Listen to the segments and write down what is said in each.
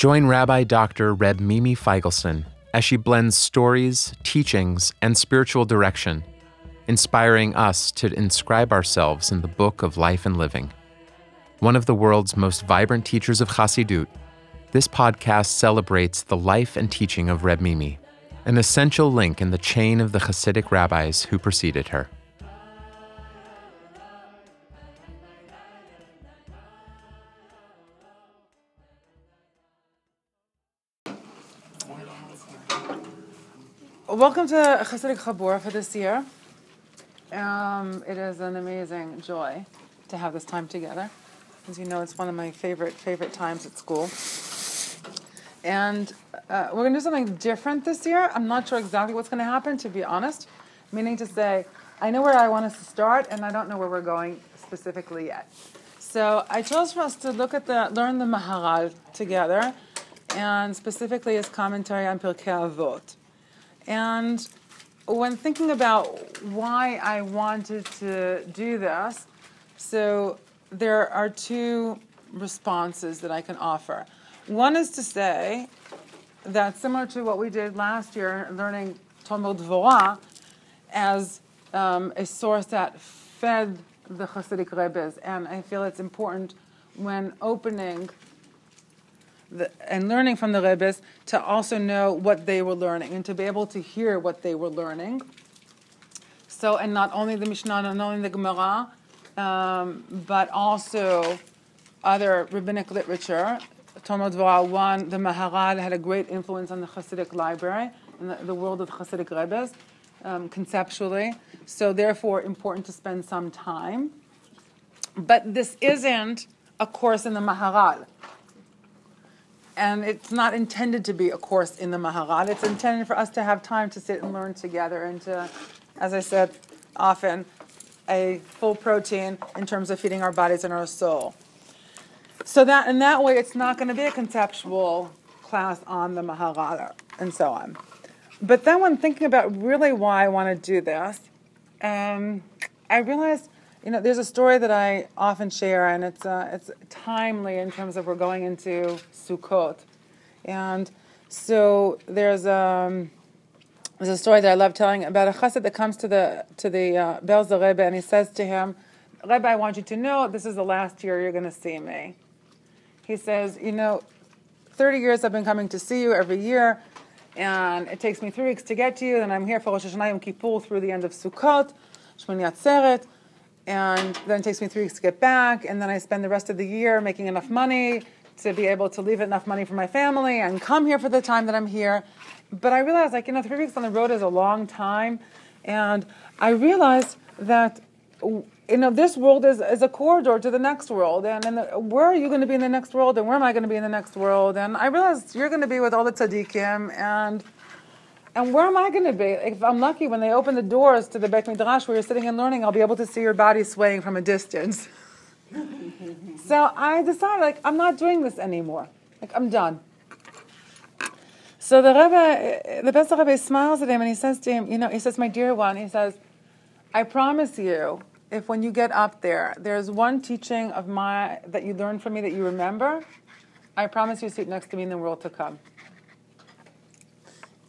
Join Rabbi Dr. Reb Mimi Feigelson as she blends stories, teachings, and spiritual direction, inspiring us to inscribe ourselves in the book of life and living. One of the world's most vibrant teachers of Chassidut, this podcast celebrates the life and teaching of Reb Mimi, an essential link in the chain of the Hasidic rabbis who preceded her. Welcome to Hasidic Chabur for this year. Um, it is an amazing joy to have this time together. As you know, it's one of my favorite favorite times at school. And uh, we're going to do something different this year. I'm not sure exactly what's going to happen, to be honest. Meaning to say, I know where I want us to start, and I don't know where we're going specifically yet. So I chose for us to look at the learn the Maharal together, and specifically his commentary on Pirkei Avot. And when thinking about why I wanted to do this, so there are two responses that I can offer. One is to say that similar to what we did last year, learning Tomer Devorah as um, a source that fed the Hasidic Rebbe's, and I feel it's important when opening the, and learning from the Rebbe's to also know what they were learning and to be able to hear what they were learning. So, and not only the Mishnah, not only the Gemara, um, but also other rabbinic literature. Tomer Devorah 1, the Maharal had a great influence on the Hasidic library and the, the world of Hasidic Rebbe's um, conceptually. So, therefore, important to spend some time. But this isn't a course in the Maharal and it's not intended to be a course in the Maharal. It's intended for us to have time to sit and learn together and to, as I said often, a full protein in terms of feeding our bodies and our soul. So that in that way, it's not going to be a conceptual class on the Maharal and so on. But then, when thinking about really why I want to do this, um, I realized you know, there's a story that I often share, and it's uh, it's timely in terms of we're going into Sukkot, and so there's um, there's a story that I love telling about a chassid that comes to the to the uh, Belzer Rebbe, and he says to him, Rebbe, I want you to know this is the last year you're going to see me. He says, you know, 30 years I've been coming to see you every year, and it takes me three weeks to get to you, and I'm here for Rosh Hashanah Yom Kippur through the end of Sukkot, Shmini Atzeret and then it takes me three weeks to get back, and then I spend the rest of the year making enough money to be able to leave enough money for my family and come here for the time that I'm here. But I realized, like, you know, three weeks on the road is a long time, and I realized that, you know, this world is, is a corridor to the next world, and, and the, where are you going to be in the next world, and where am I going to be in the next world? And I realized you're going to be with all the tzaddikim, and and where am I going to be? If I'm lucky, when they open the doors to the Beit Midrash where you're sitting and learning, I'll be able to see your body swaying from a distance. so I decided, like, I'm not doing this anymore. Like, I'm done. So the Rebbe, the Pesach Rebbe smiles at him and he says to him, you know, he says, my dear one, he says, I promise you, if when you get up there, there's one teaching of my that you learned from me that you remember, I promise you sit next to me in the world to come.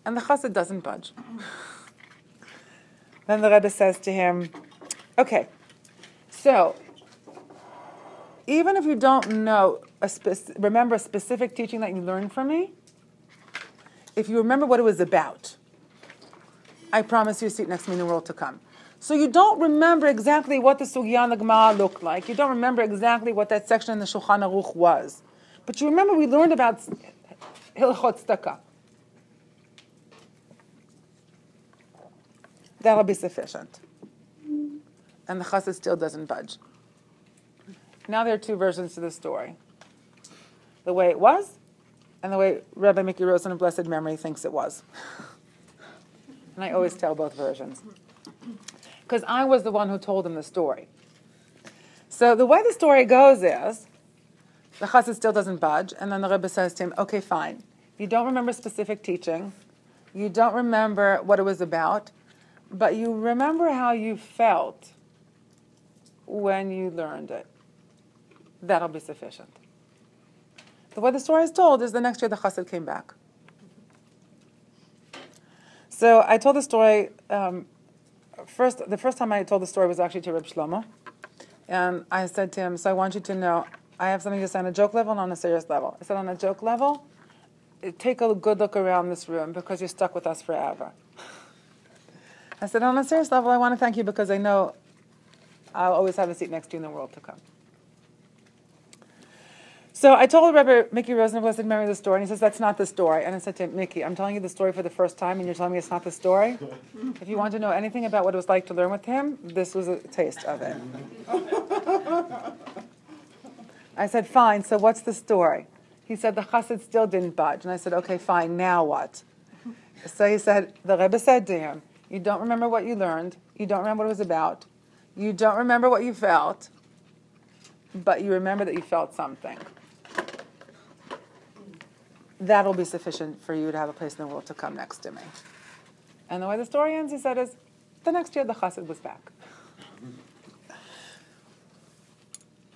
And the chassid doesn't budge. then the Rebbe says to him, okay, so even if you don't know, a remember a specific teaching that you learned from me, if you remember what it was about, I promise you a seat next to me in the world to come. So you don't remember exactly what the Sugya the Gemara looked like. You don't remember exactly what that section in the Shulchan Aruch was. But you remember we learned about Hilchot Tzedakah. That'll be sufficient. And the chassid still doesn't budge. Now there are two versions to the story. The way it was, and the way Rabbi Mickey Rosen of blessed memory thinks it was. and I always tell both versions. Because I was the one who told him the story. So the way the story goes is, the chassid still doesn't budge, and then the Rebbe says to him, okay, fine. You don't remember specific teaching. You don't remember what it was about but you remember how you felt when you learned it. That'll be sufficient. The way the story is told is the next year the chassid came back. So I told the story. Um, first, the first time I told the story was actually to Reb Shlomo, and I said to him, "So I want you to know, I have something to say on a joke level and on a serious level." I said, "On a joke level, take a good look around this room because you're stuck with us forever." I said, "On a serious level, I want to thank you because I know I'll always have a seat next to you in the world to come." So I told Rabbi Mickey Rosenberg, I said, Mary, the story. And he says, that's not the story. And I said to him, Mickey, I'm telling you the story for the first time, and you're telling me it's not the story? if you want to know anything about what it was like to learn with him, this was a taste of it. I said, fine, so what's the story? He said, the chassid still didn't budge. And I said, okay, fine, now what? So he said, the Rebbe said to him, you don't remember what you learned, you don't remember what it was about, you don't remember what you felt, but you remember that you felt something that'll be sufficient for you to have a place in the world to come next to me. And the way the story ends, he said, is the next year the chassid was back.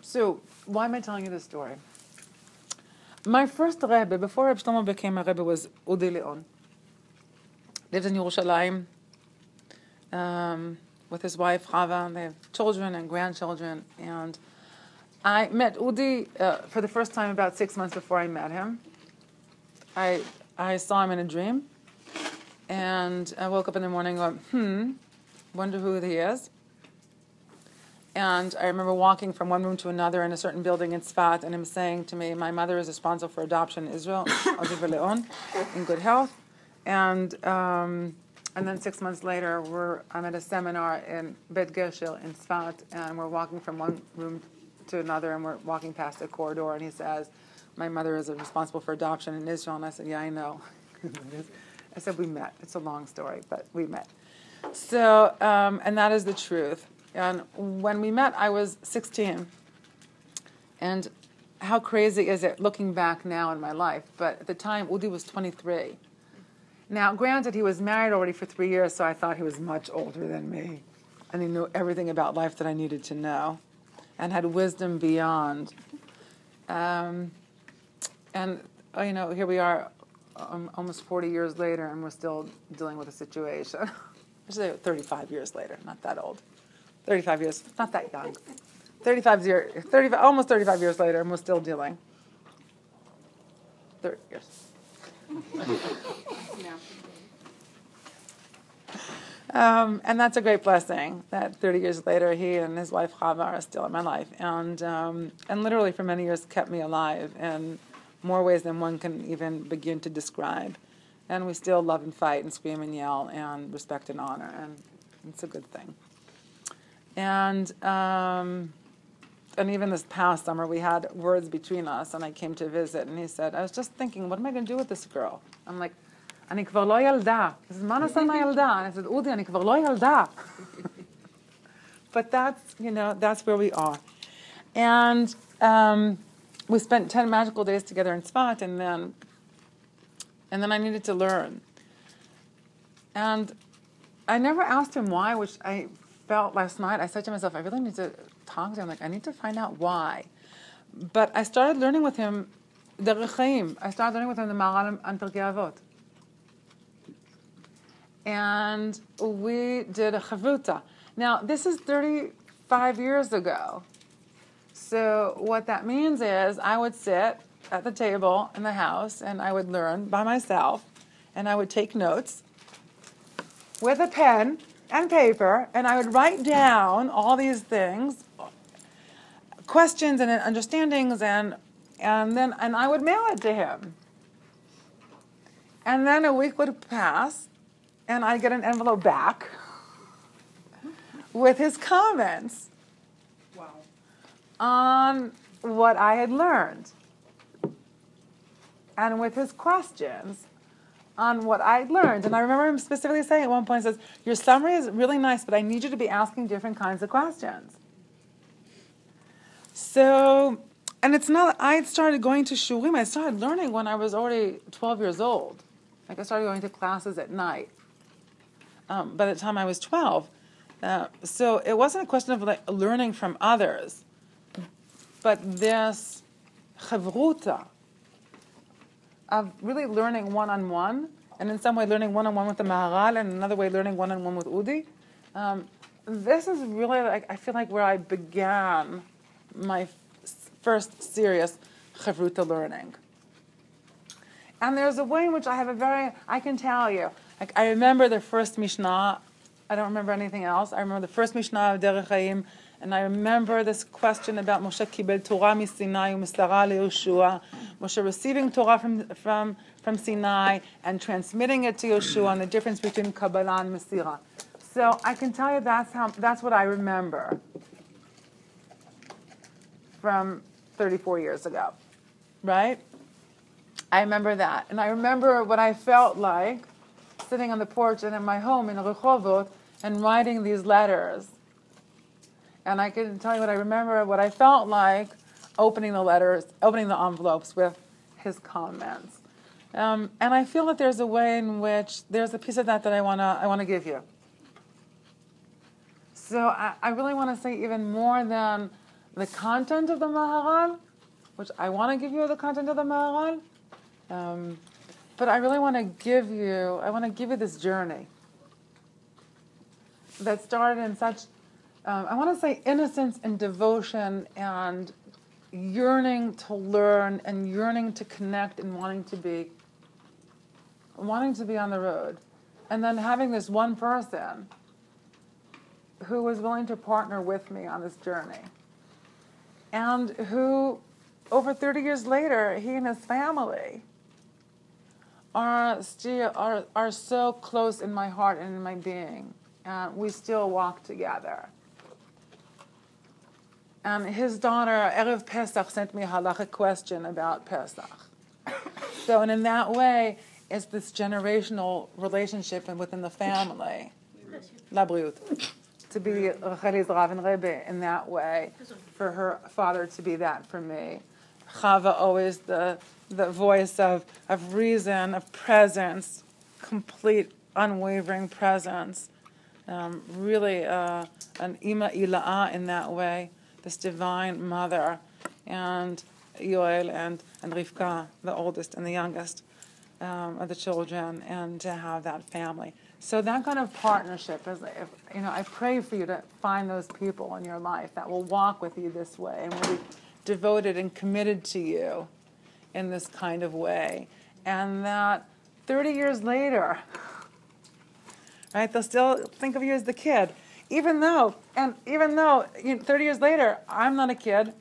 So, why am I telling you this story? My first Rebbe, before Reb Shlomo became a Rebbe, was Udi Leon. Lived in Yerushalayim um, with his wife Chava. They have children and grandchildren. And I met Udi uh, for the first time about six months before I met him. I, I saw him in a dream, and I woke up in the morning going, hmm, wonder who he is. And I remember walking from one room to another in a certain building in Sfat, and him saying to me, "My mother is responsible for adoption in Israel, Leon, in good health." And um, and then six months later, we're I'm at a seminar in Bet in Sfat, and we're walking from one room to another, and we're walking past a corridor, and he says, my mother is responsible for adoption in Israel. And I said, yeah, I know. I said, we met. It's a long story, but we met. So, um, and that is the truth. And when we met, I was 16. And how crazy is it looking back now in my life? But at the time, Udi was 23. Now, granted, he was married already for three years, so I thought he was much older than me. And he knew everything about life that I needed to know and had wisdom beyond. Um, and uh, you know, here we are, um, almost 40 years later, and we're still dealing with a situation. I should say 35 years later, not that old. 35 years, not that young. 35 years, 35, almost 35 years later, and we're still dealing. 30 years. Um, and that's a great blessing that 30 years later, he and his wife Chava are still in my life, and um, and literally for many years kept me alive. in more ways than one can even begin to describe. And we still love and fight and scream and yell and respect and honor, and it's a good thing. And um, and even this past summer, we had words between us, and I came to visit, and he said, I was just thinking, what am I going to do with this girl? I'm like, אני כבר לא ילדה. He says, Manasana נעשה and I said, "Udi אני כבר lo ילדה. But that's, you know, that's where we are. And um, we spent 10 magical days together in Sfat and then, and then I needed to learn. And I never asked him why, which I felt last night. I said to myself, I really need to talk to him. Like, I need to find out why. But I started learning with him the Derech Chaim. I started learning with him the Maharal and Avot. And we did a chavruta. Now, this is 35 years ago. So what that means is I would sit at the table in the house and I would learn by myself and I would take notes with a pen and paper and I would write down all these things, questions and understandings and and then and I would mail it to him. And then a week would pass and I'd get an envelope back with his comments on what I had learned and with his questions on what I learned. And I remember him specifically saying at one point, he says, Your summary is really nice, but I need you to be asking different kinds of questions. So, and it's not, I started going to shiurim, I started learning when I was already 12 years old. Like I started going to classes at night um, by the time I was 12. Uh, so it wasn't a question of like learning from others but this chavruta of really learning one on one, and in some way learning one on one with the Maharal, and another way learning one on one with Udi. Um, this is really like I feel like where I began my first serious chavruta learning. And there's a way in which I have a very I can tell you like I remember the first Mishnah. I don't remember anything else. I remember the first Mishnah of Derech Chaim, and I remember this question about Moshe kibel Torah Sinai u'misara leYoshua, Moshe receiving Torah from, from, from Sinai and transmitting it to Yoshua, and the difference between Kabbalah and Mesira. So I can tell you that's how that's what I remember from 34 years ago, right? I remember that, and I remember what I felt like sitting on the porch and in my home in Rehovot and writing these letters. And I can tell you what I remember, what I felt like opening the letters, opening the envelopes with his comments. Um, and I feel that there's a way in which there's a piece of that that I wanna I wanna give you. So I, I really want to say even more than the content of the Maharal, which I want to give you the content of the Maharal. Um, but I really want to give you, I want to give you this journey that started in such, um, I want to say innocence and devotion and yearning to learn and yearning to connect and wanting to be, wanting to be on the road. And then having this one person who was willing to partner with me on this journey. And who, over 30 years later, he and his family, are still are, are so close in my heart and in my being. And we still walk together. And his daughter, Erev Pesach, sent me a halachic question about Pesach. So, and in that way, it's this generational relationship and within the family. La To be Racheli's Rav and Rebbe in that way, for her father to be that for me. Chava always the the voice of, of reason, of presence, complete, unwavering presence. Um, really uh, an ima ila'a in that way, this divine mother, and Yoel and, and Rivka, the oldest and the youngest um, of the children, and to have that family. So that kind of partnership is, if, you know, I pray for you to find those people in your life that will walk with you this way and will be devoted and committed to you in this kind of way. And that 30 years later, right, they'll still think of you as the kid. Even though, and even though you know, 30 years later, I'm not a kid,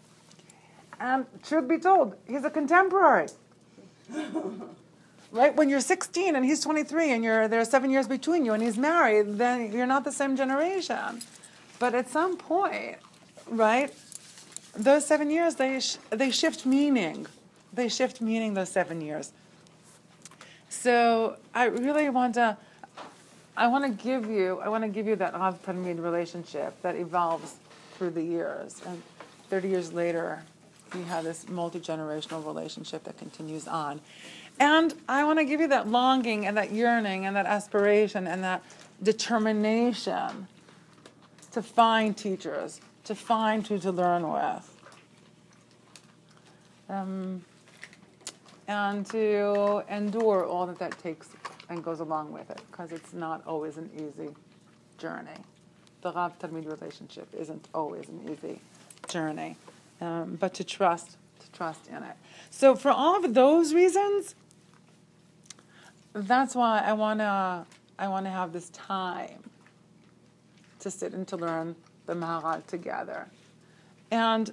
and truth be told, he's a contemporary. right? When you're 16 and he's 23 and you're, there are seven years between you and he's married, then you're not the same generation. But at some point, right, those seven years, they, sh- they shift meaning they shift meaning those seven years. So I really want to, I want to give you, I want to give you that Rav Talmid relationship that evolves through the years. And 30 years later, we have this multi generational relationship that continues on. And I want to give you that longing and that yearning and that aspiration and that determination to find teachers, to find who to learn with. Um, and to endure all that that takes and goes along with it, because it's not always an easy journey. The Rav Talmid relationship isn't always an easy journey, um, but to trust, to trust in it. So for all of those reasons, that's why I wanna, I wanna have this time to sit and to learn the Maharal together, and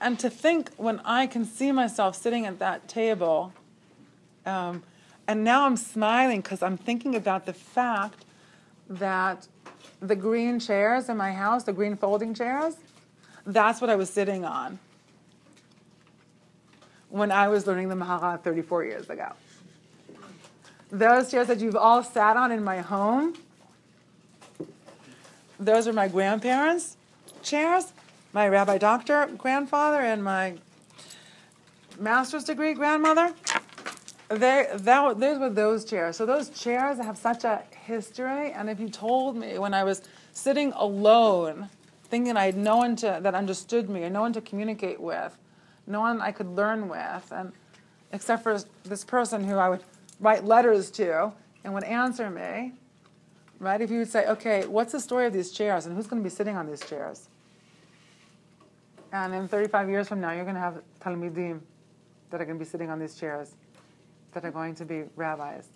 and to think when I can see myself sitting at that table, um, and now I'm smiling because I'm thinking about the fact that the green chairs in my house, the green folding chairs, that's what I was sitting on when I was learning the Maharal 34 years ago. Those chairs that you've all sat on in my home, those are my grandparents' chairs my rabbi doctor grandfather and my master's degree grandmother. They that those were those chairs. So those chairs have such a history. And if you told me when I was sitting alone, thinking I had no one to, that understood me, and no one to communicate with, no one I could learn with, and except for this person who I would write letters to and would answer me, right? If you would say, okay, what's the story of these chairs and who's going to be sitting on these chairs? And in 35 years from now, you're going to have talmidim that are going to be sitting on these chairs that are going to be rabbis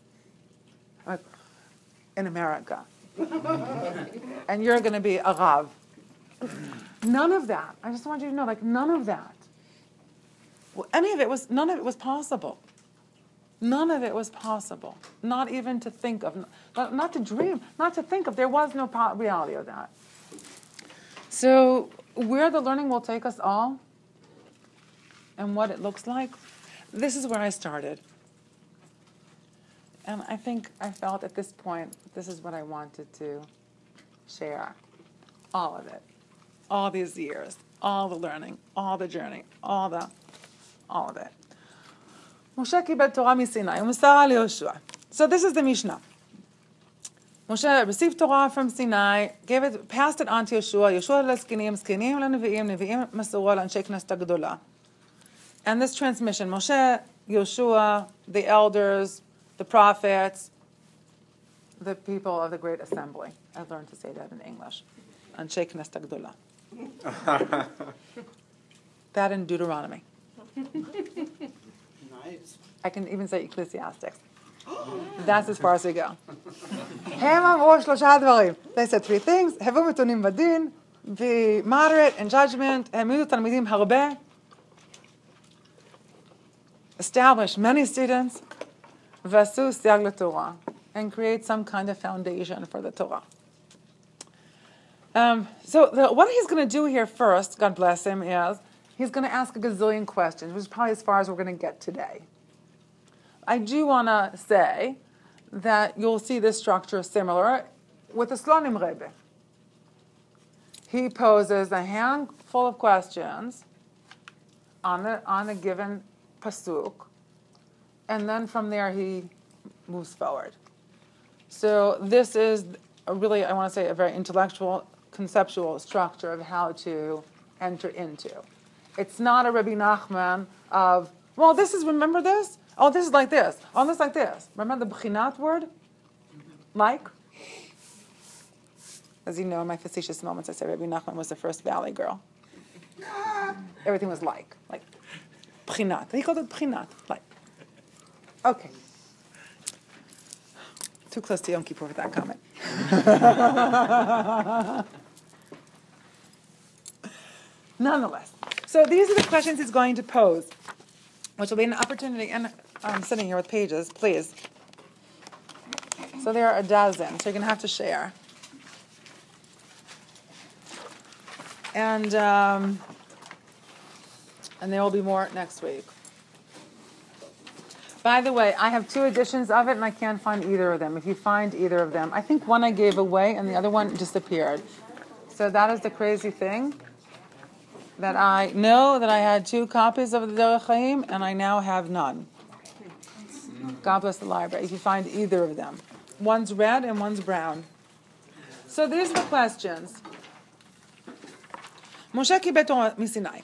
in America. and you're going to be a rav. None of that. I just want you to know, like, none of that. Well, any of it was, none of it was possible. None of it was possible. Not even to think of, not, not to dream, not to think of. There was no reality of that. So, where the learning will take us all and what it looks like, this is where I started. And I think I felt at this point, this is what I wanted to share. All of it. All these years, all the learning, all the journey, all the, all of it. Moshe קיבל תורה מסיני ומסרה ליהושע. So this is the Mishnah. Moshe received Torah from Sinai, gave it, passed it on to Yeshua, Yeshua לזקנים, זקנים לנביאים, נביאים מסרו לאנשי כנסת הגדולה. And this transmission, Moshe, Yeshua, the elders, the prophets, the people of the great assembly. I learned to say that in English. Anshe Knesset Gdola. that in Deuteronomy. Nice. I can even say Ecclesiastics. That's as far as we go. הם אמרו שלושה דברים. They said three things. הוו מתונים בדין, be moderate in judgment, העמידו תלמידים הרבה, establish many students, ועשו סייג לתורה, and create some kind of foundation for the Torah. Um, so the, what he's going to do here first, God bless him, is he's going to ask a gazillion questions, which is probably as far as we're going to get today. I do want to say that you'll see this structure similar with the Slonim Rebbe. He poses a handful of questions on a, on a given pasuk, and then from there he moves forward. So this is a really, I want to say, a very intellectual, conceptual structure of how to enter into. It's not a Rabbi Nachman of, well, this is, remember this? Oh, this is like this. Oh, this is like this. Remember the b'chinat word? Like? As you know, in my facetious moments, I said Rabbi Nachman was the first valley girl. Everything was like, like b'chinat. He called it b'chinat, like. Okay. Too close to Yom Kippur for that comment. Nonetheless, so these are the questions he's going to pose, which will be an opportunity. And I'm sitting here with pages, please. So there are a dozen, so you're going to have to share. And um, and there will be more next week. By the way, I have two editions of it and I can't find either of them. If you find either of them, I think one I gave away and the other one disappeared. So that is the crazy thing that I know that I had two copies of the Derech Chaim and I now have none. God bless the library if you find either of them. One's red and one's brown. So these are the questions. Moshe kibel Torah Sinai.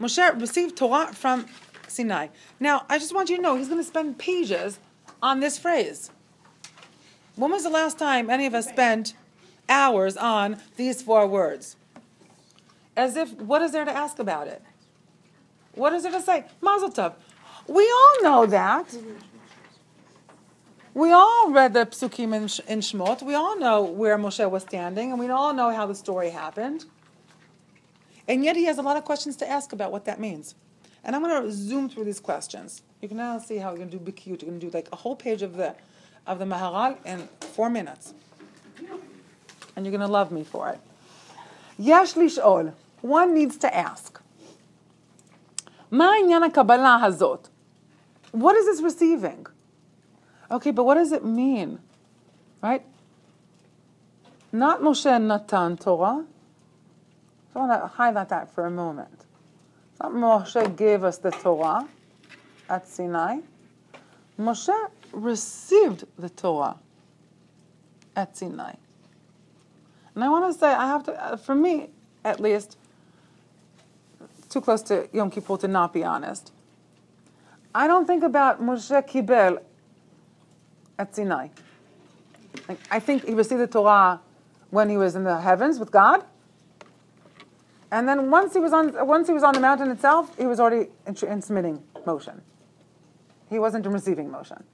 Moshe received Torah from Sinai. Now, I just want you to know he's going to spend pages on this phrase. When was the last time any of us spent hours on these four words? As if, what is there to ask about it? What is there to say? Mazel tov. We all know that. We all read the psukim in, in Shmot. We all know where Moshe was standing, and we all know how the story happened. And yet he has a lot of questions to ask about what that means. And I'm going to zoom through these questions. You can now see how you're going to do big. You're going to do like a whole page of the of the Maharal in four minutes. And you're going to love me for it. Yesh lish'ol one needs to ask, what is this receiving? Okay, but what does it mean? Right? Not Moshe Natan Torah. I want to highlight that for a moment. Not Moshe gave us the Torah at Sinai. Moshe received the Torah at Sinai. And I want to say, I have to, uh, for me at least, too close to Yom Kippur to not be honest. I don't think about Moshe Kibel at Sinai. Like, I think he received the Torah when he was in the heavens with God. And then once he was on, once he was on the mountain itself, he was already in transmitting motion. He wasn't in receiving motion.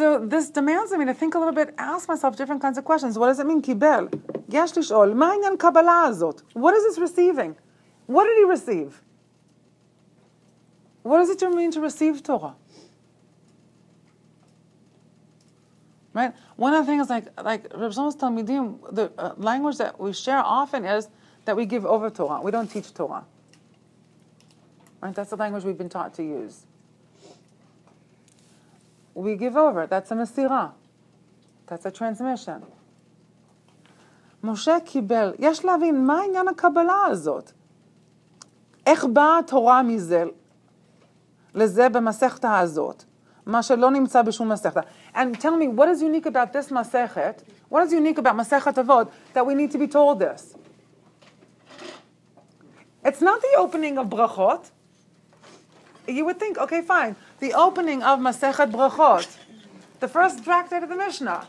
So this demands me to think a little bit, ask myself different kinds of questions. What does it mean, kibel? יש לשאול, מה העניין קבלה הזאת? What is this receiving? What did he receive? What does it mean to receive Torah? Right? One of the things, like like Reb Shlomo's Talmidim, the uh, language that we share often is that we give over Torah. We don't teach Torah. Right? That's the language we've been taught to use. We give over. That's a מסira. That's a transmission. משה קיבל, יש להבין מה עניין הקבלה הזאת. איך באה התורה מזה לזה במסכתה הזאת, מה שלא נמצא בשום מסכתה. And tell me, what is unique about this מסכת, what is unique about מסכת אבות, that we need to be told this? It's not the opening of brachot. You would think, okay, fine, the opening of Masechet Brachot, the first tractate of the Mishnah,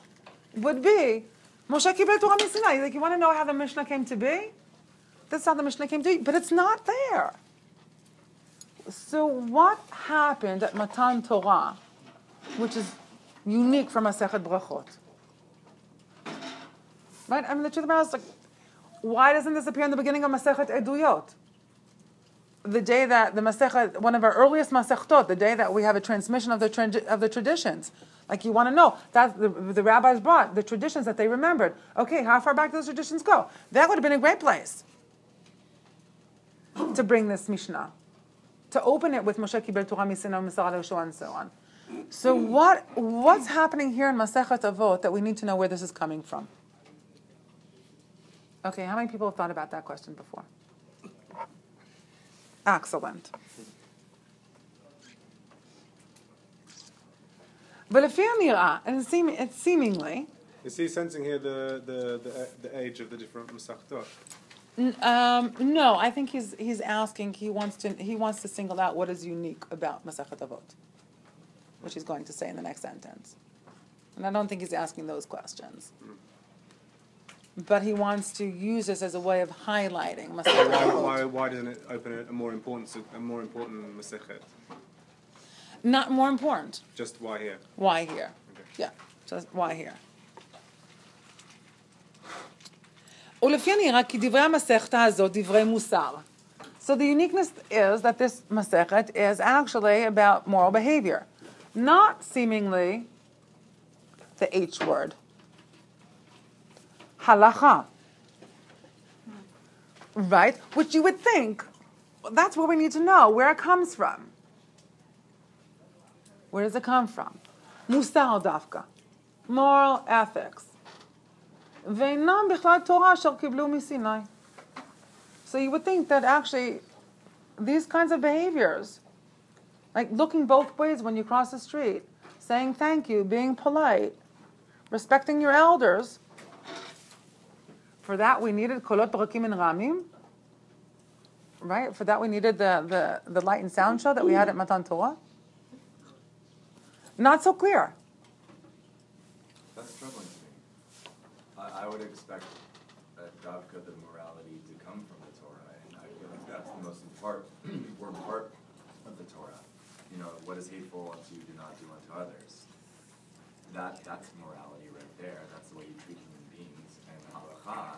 would be Moshe Kibel Torah Sinai. Like, you want to know how the Mishnah came to be? That's how the Mishnah came to be, but it's not there. So, what happened at Matan Torah, which is unique from Masechet Brachot? Right? I mean, the truth of the matter is, like, why doesn't this appear in the beginning of Masechet Eduyot? The day that the Masechet, one of our earliest Masechtot, the day that we have a transmission of the, tra- of the traditions. Like you want to know, that the, the rabbis brought the traditions that they remembered. Okay, how far back do those traditions go? That would have been a great place to bring this Mishnah, to open it with Moshe Kibel Torah Misina Misal and so on. So what, what's happening here in Masechet Avot that we need to know where this is coming from? Okay, how many people have thought about that question before? Excellent. But if and uh, seem, it's seemingly. Is he sensing here the, the, the, the age of the different Masechtot? Um, no, I think he's he's asking. He wants to he wants to single out what is unique about Masachet Avot, which he's going to say in the next sentence. And I don't think he's asking those questions. Mm But he wants to use this as a way of highlighting Masachet Why, Avot. why, why doesn't it open a, a more important a more important Masechet? Not more important. Just why here? Why here? Okay. Yeah, just why here? ולפי הנראה כי דברי המסכתה הזאת דברי מוסר. So the uniqueness is that this masechet is actually about moral behavior, not seemingly the H word. halacha. Right? Which you would think, that's what we need to know, where it comes from. Where does it come from? Musar dafka, moral ethics. So you would think that actually these kinds of behaviors, like looking both ways when you cross the street, saying thank you, being polite, respecting your elders, for that we needed kolot barakim and ramim, right? For that we needed the, the, the light and sound show that we had at Matan Torah. Not so clear. That's troubling to me. I, I would expect that Davka, the morality, to come from the Torah, and I feel like that's the most important, important part of the Torah. You know, what is hateful unto you, do not do unto others. That that's morality right there. That's the way you treat human beings. And halacha,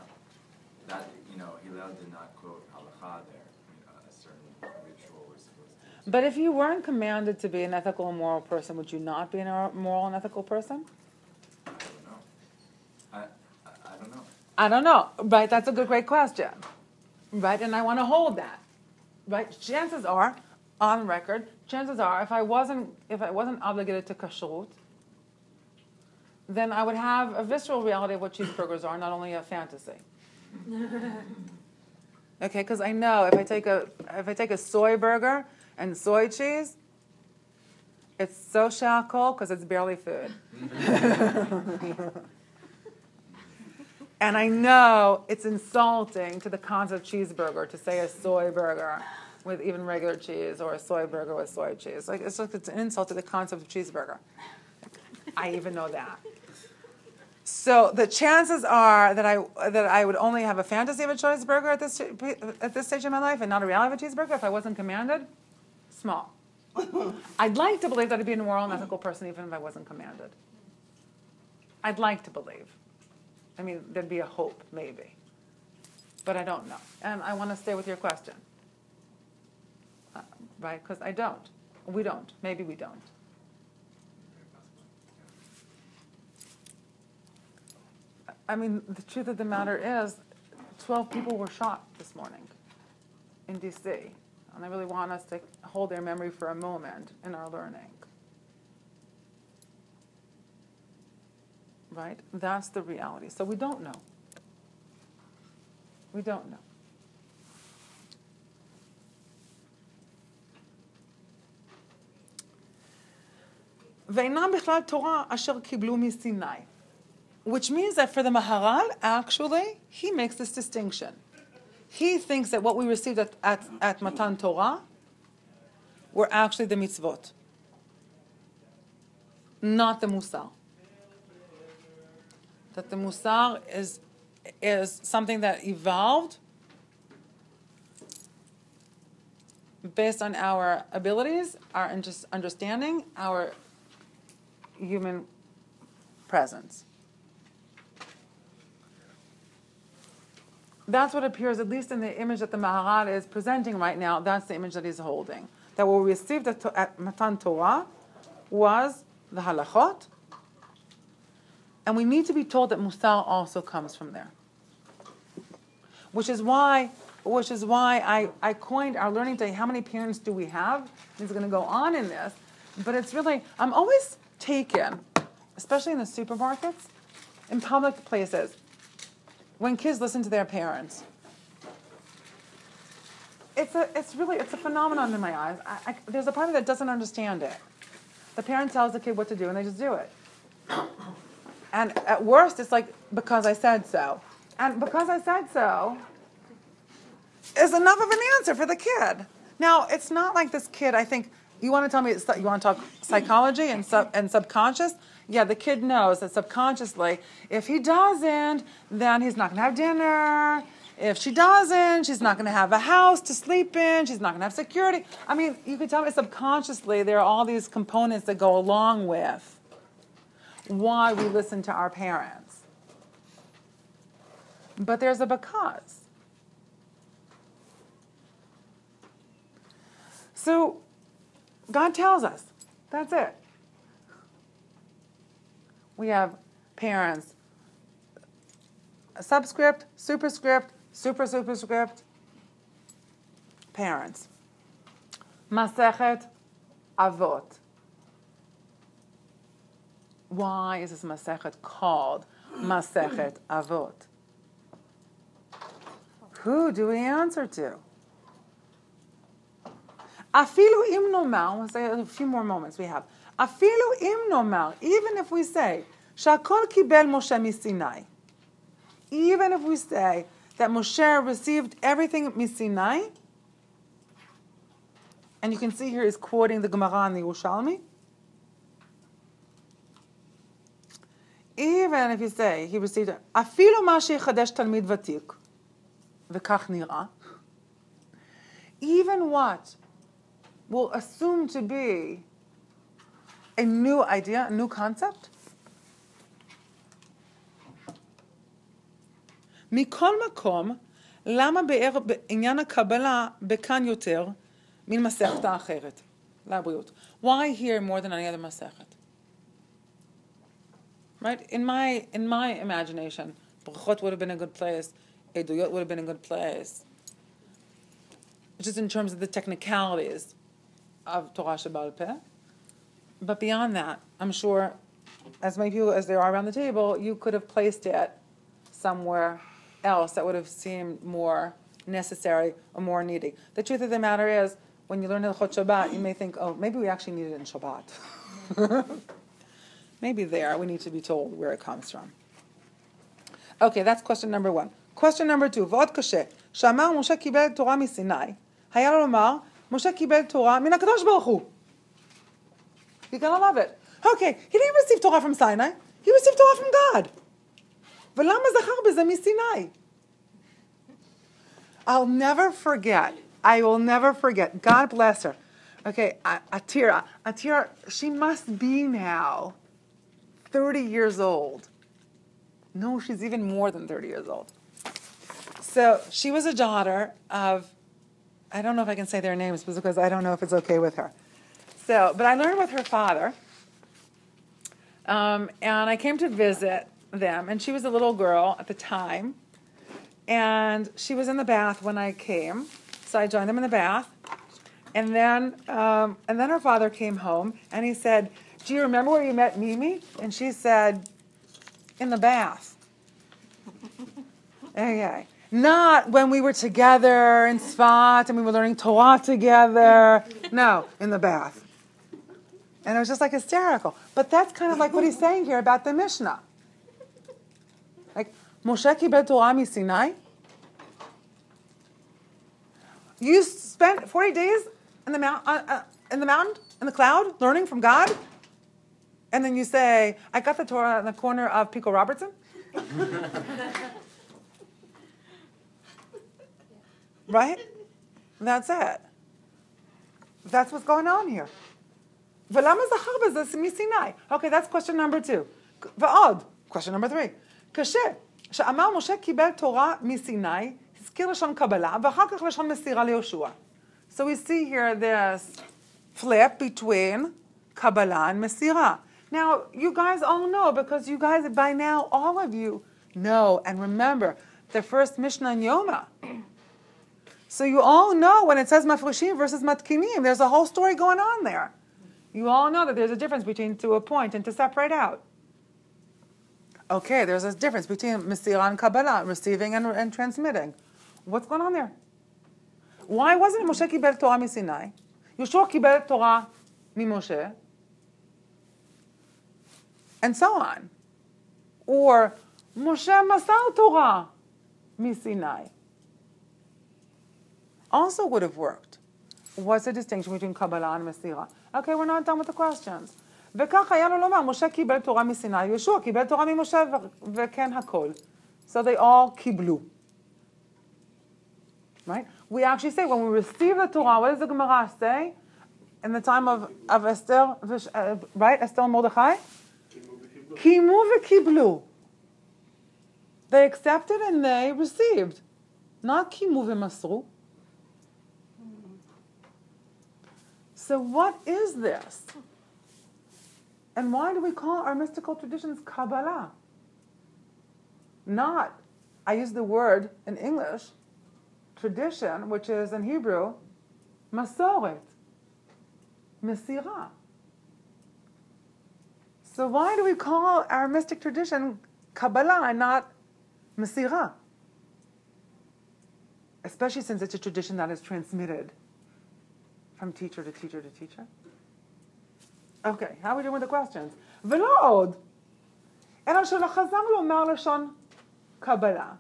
that you know, Hillel did not quote halacha there. I mean, a certain ritual was supposed to. But if you weren't commanded to be an ethical and moral person, would you not be a uh, moral and ethical person? I don't know. I, I, I don't know. I don't know. Right? That's a good, great question. Right? And I want to hold that. Right? Chances are, on record, chances are, if I wasn't, if I wasn't obligated to kashrut, then I would have a visceral reality of what cheeseburgers are, not only a fantasy. Okay, because I know if I take a if I take a soy burger and soy cheese, it's so shakol because it's barely food. and I know it's insulting to the concept of cheeseburger to say a soy burger with even regular cheese or a soy burger with soy cheese. Like it's like it's an insult to the concept of cheeseburger. I even know that. So the chances are that I that I would only have a fantasy of a cheeseburger at this at this stage in my life and not a reality of a cheeseburger if I wasn't commanded. Small. I'd like to believe that I'd be a moral and ethical person even if I wasn't commanded. I'd like to believe. I mean, there'd be a hope, maybe. But I don't know. And I want to stay with your question. Uh, right? Because I don't. We don't. Maybe we don't. I mean, the truth of the matter is, 12 people were shot this morning in D.C. And I really want us to hold their memory for a moment in our learning. Right? That's the reality. So we don't know. We don't know. ואינם בכלל תורה אשר קיבלו מסיני. Which means that for the Maharal, actually, he makes this distinction. He thinks that what we received at, at, at Matan Torah were actually the mitzvot, not the Musar. That the Musar is, is something that evolved based on our abilities, our understanding, our human presence. That's what appears, at least in the image that the Maharal is presenting right now, that's the image that he's holding. That what we received at, at Matan Torah was the halachot, and we need to be told that Musar also comes from there. Which is why, which is why I, I coined our learning day, how many parents do we have? He's going to go on in this. But it's really, I'm always taken, especially in the supermarkets, in public places, when kids listen to their parents. It's a, it's really, it's a phenomenon in my eyes. I, I, there's a part of that doesn't understand it. The parent tells the kid what to do, and they just do it. And at worst, it's like because I said so, and because I said so is enough of an answer for the kid. Now, it's not like this kid. I think you want to tell me you want to talk psychology and sub and subconscious. Yeah, the kid knows that subconsciously, if he doesn't, then he's not going to have dinner. If she doesn't, she's not going to have a house to sleep in. She's not going to have security. I mean, you could tell me subconsciously there are all these components that go along with why we listen to our parents. But there's a because. So God tells us. That's it we have parents. Subscript, superscript, super superscript, parents. Masechet Avot. Why is this Masechet called Masechet Avot? Who do we answer to? Afilu im nomar, we'll say a few more moments we have. אפילו אם נאמר, even if we say, שהכל קיבל משה מסיני, even if we say that Moshe received everything מסיני, and you can see here he's quoting the Gemara in the Yerushalmi. Even if you say he received, אפילו מה שיחדש תלמיד ותיק, וכך נראה, even what will assume to be a new idea, a new concept? מכל מקום, למה באר בעניין הקבלה בכאן יותר מן מסכת האחרת? לבריאות. Why here more than any other מסכת? Right? In my, in my imagination, ברכות would have been a good place, עדויות would have been a good place. Just in terms of the technicalities of Torah Shabbal Peh. But beyond that, I'm sure, as many people as there are around the table, you could have placed it somewhere else that would have seemed more necessary or more needy. The truth of the matter is, when you learn Hilchot Shabbat, you may think, oh, maybe we actually need it in Shabbat. maybe there, we need to be told where it comes from. Okay, that's question number one. Question number two, ועוד קשה, שאמר משה קיבל תורה מסיני, היה לו לומר, משה קיבל תורה מן הקדוש ברוך הוא. You're gonna love it. Okay, he didn't receive Torah from Sinai, he received Torah from God. ולמה זכר בזה מסיני? I'll never forget. I will never forget. God bless her. Okay, A- Atira. Atira, she must be now 30 years old. No, she's even more than 30 years old. So she was a daughter of, I don't know if I can say their names because I don't know if it's okay with her. So, but I learned with her father. Um, and I came to visit them, and she was a little girl at the time. And she was in the bath when I came, so I joined them in the bath. And then, um, and then her father came home, and he said, "Do you remember where you met Mimi?" And she said, "In the bath." Okay, not when we were together in Sfat and we were learning Torah together. No, in the bath. And it was just like hysterical. But that's kind of like what he's saying here about the Mishnah. Like, Moshe kibel Torah Sinai. You spent 40 days in the, mount, uh, uh, in the mountain, in the cloud, learning from God. And then you say, I got the Torah in the corner of Pico Robertson. right? That's it. That's what's going on here. ולמה זכר בזה מסיני? Okay, that's question number two. ועוד, question number three. קשה, שאמר משה קיבל תורה מסיני, הזכיר לשון קבלה, ואחר כך לשון מסירה ליהושע. So we see here this flip between Kabbalah and Mesirah. Now, you guys all know, because you guys, by now, all of you know and remember the first Mishnah in Yoma. So you all know when it says mafreshim versus matkinim, there's a whole story going on there. You all know that there's a difference between to appoint and to separate out. Okay, there's a difference between Mesirah and Kabbalah, receiving and, and transmitting. What's going on there? Why wasn't Moshe kibel Torah misinai? Yeshua kibel Torah Moshe, and so on. Or Moshe masar Torah misinai Also would have worked. What's the distinction between Kabbalah and Mesirah? Okay, we're not done with the questions. וכך היה לו לומר, משה קיבל תורה מסיני, יהושע קיבל תורה ממשה וכן הכל. So they all קיבלו. Right? We actually say when we receive the Torah, what does the Gemara say? In the time of, of Esther, uh, right? Esther and Mordechai? Kimu v'kiblu. They accepted and they received. Not kimu v'masru. So what is this? And why do we call our mystical traditions Kabbalah? Not, I use the word in English, tradition, which is in Hebrew, Masoret, Mesirah. So why do we call our mystic tradition Kabbalah and not Mesirah? Especially since it's a tradition that is transmitted from teacher to teacher to teacher. Okay, how are we doing with the questions? ולא עוד, אלא שלא חזר לומר לשון קבלה.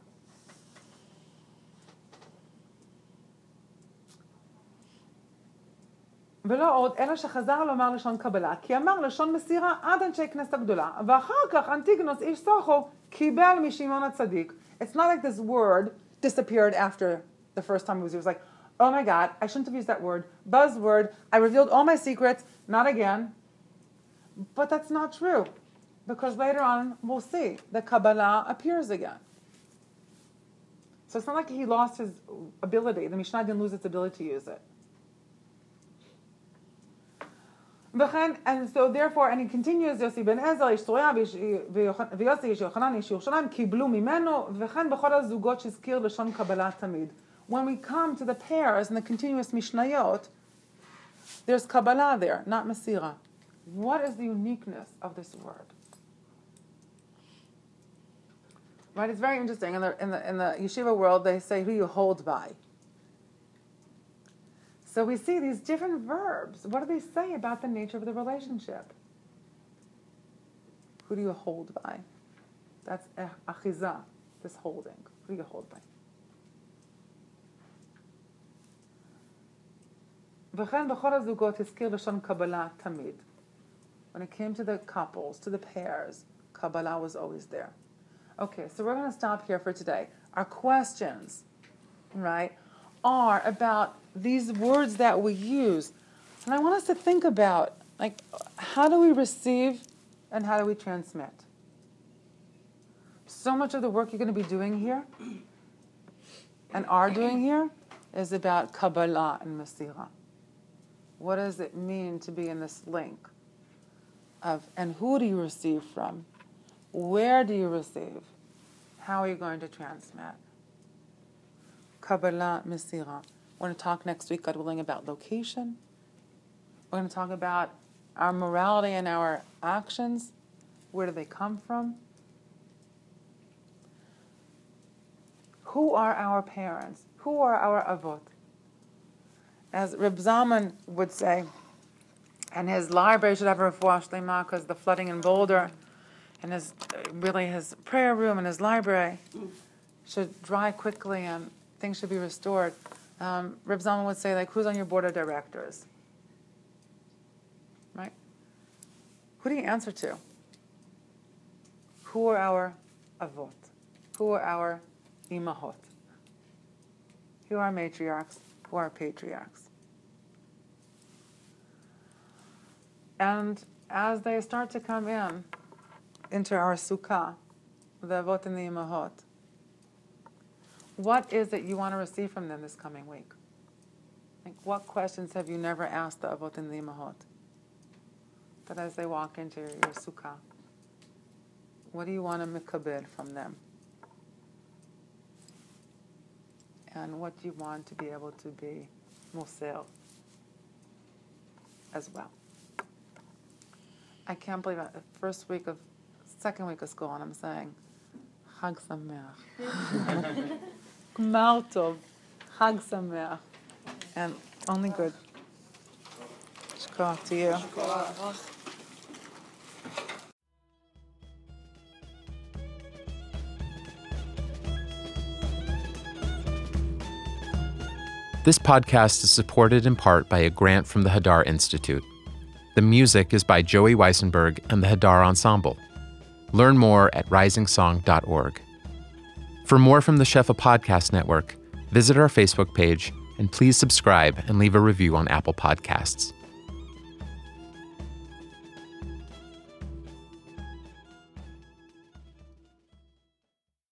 ולא עוד, אלא שחזר לומר לשון קבלה, כי אמר לשון מסירה עד אנשי כנסת הגדולה, ואחר כך אנטיגנוס איש סוחו קיבל משמעון הצדיק. It's not like this word disappeared after the first time it was used. Like, oh my God, I shouldn't have used that word. Buzzword, I revealed all my secrets, not again. But that's not true, because later on we'll see the Kabbalah appears again. So it's not like he lost his ability. The Mishnah didn't lose its ability to use it. And so therefore, and he continues, יוסי בן עזר, איש צרויה, ויוסי איש יוחנן, איש ירושלים, קיבלו ממנו, וכן בכל הזוגות שהזכיר לשון קבלה תמיד. When we come to the pairs and the continuous Mishnayot, there's Kabbalah there, not Masira. What is the uniqueness of this word? Right, it's very interesting. In the, in the, in the yeshiva world, they say who you hold by. So we see these different verbs. What do they say about the nature of the relationship? Who do you hold by? That's achiza, this holding. Who do you hold by? וכן בכל הזוגות הזכיר לשון קבלה תמיד. When it came to the couples, to the pairs, Kabbalah was always there. Okay, so we're going to stop here for today. Our questions, right, are about these words that we use. And I want us to think about, like, how do we receive and how do we transmit? So much of the work you're going to be doing here and are doing here is about Kabbalah and Masira. What does it mean to be in this link of, and who do you receive from? Where do you receive? How are you going to transmit? Kabbalah, Masira. We're going to talk next week, God willing, about location. We're going to talk about our morality and our actions. Where do they come from? Who are our parents? Who are our avot? As Reb Zalman would say, and his library should have a refuah shlema because the flooding in Boulder, and his really his prayer room and his library should dry quickly and things should be restored. Um, Reb Zalman would say, like, who's on your board of directors? Right? Who do you answer to? Who are our avot? Who are our imahot? Who are matriarchs? Who are patriarchs? And as they start to come in into our sukkah, the avot and the imahot, what is it you want to receive from them this coming week? Like, what questions have you never asked the avot and the imahot? That as they walk into your, your sukkah, what do you want to mikabed from them? And what do you want to be able to be musel as well? I can't believe it. The first week of, second week of school, and I'm saying, Chag Sameach. Gmar Tov. Chag Sameach. And only good. Shkoch to you. This podcast is supported in part by a grant from the Hadar Institute. The music is by Joey Weisenberg and the Hadar Ensemble. Learn more at risingsong.org. For more from the Shefa Podcast Network, visit our Facebook page and please subscribe and leave a review on Apple Podcasts.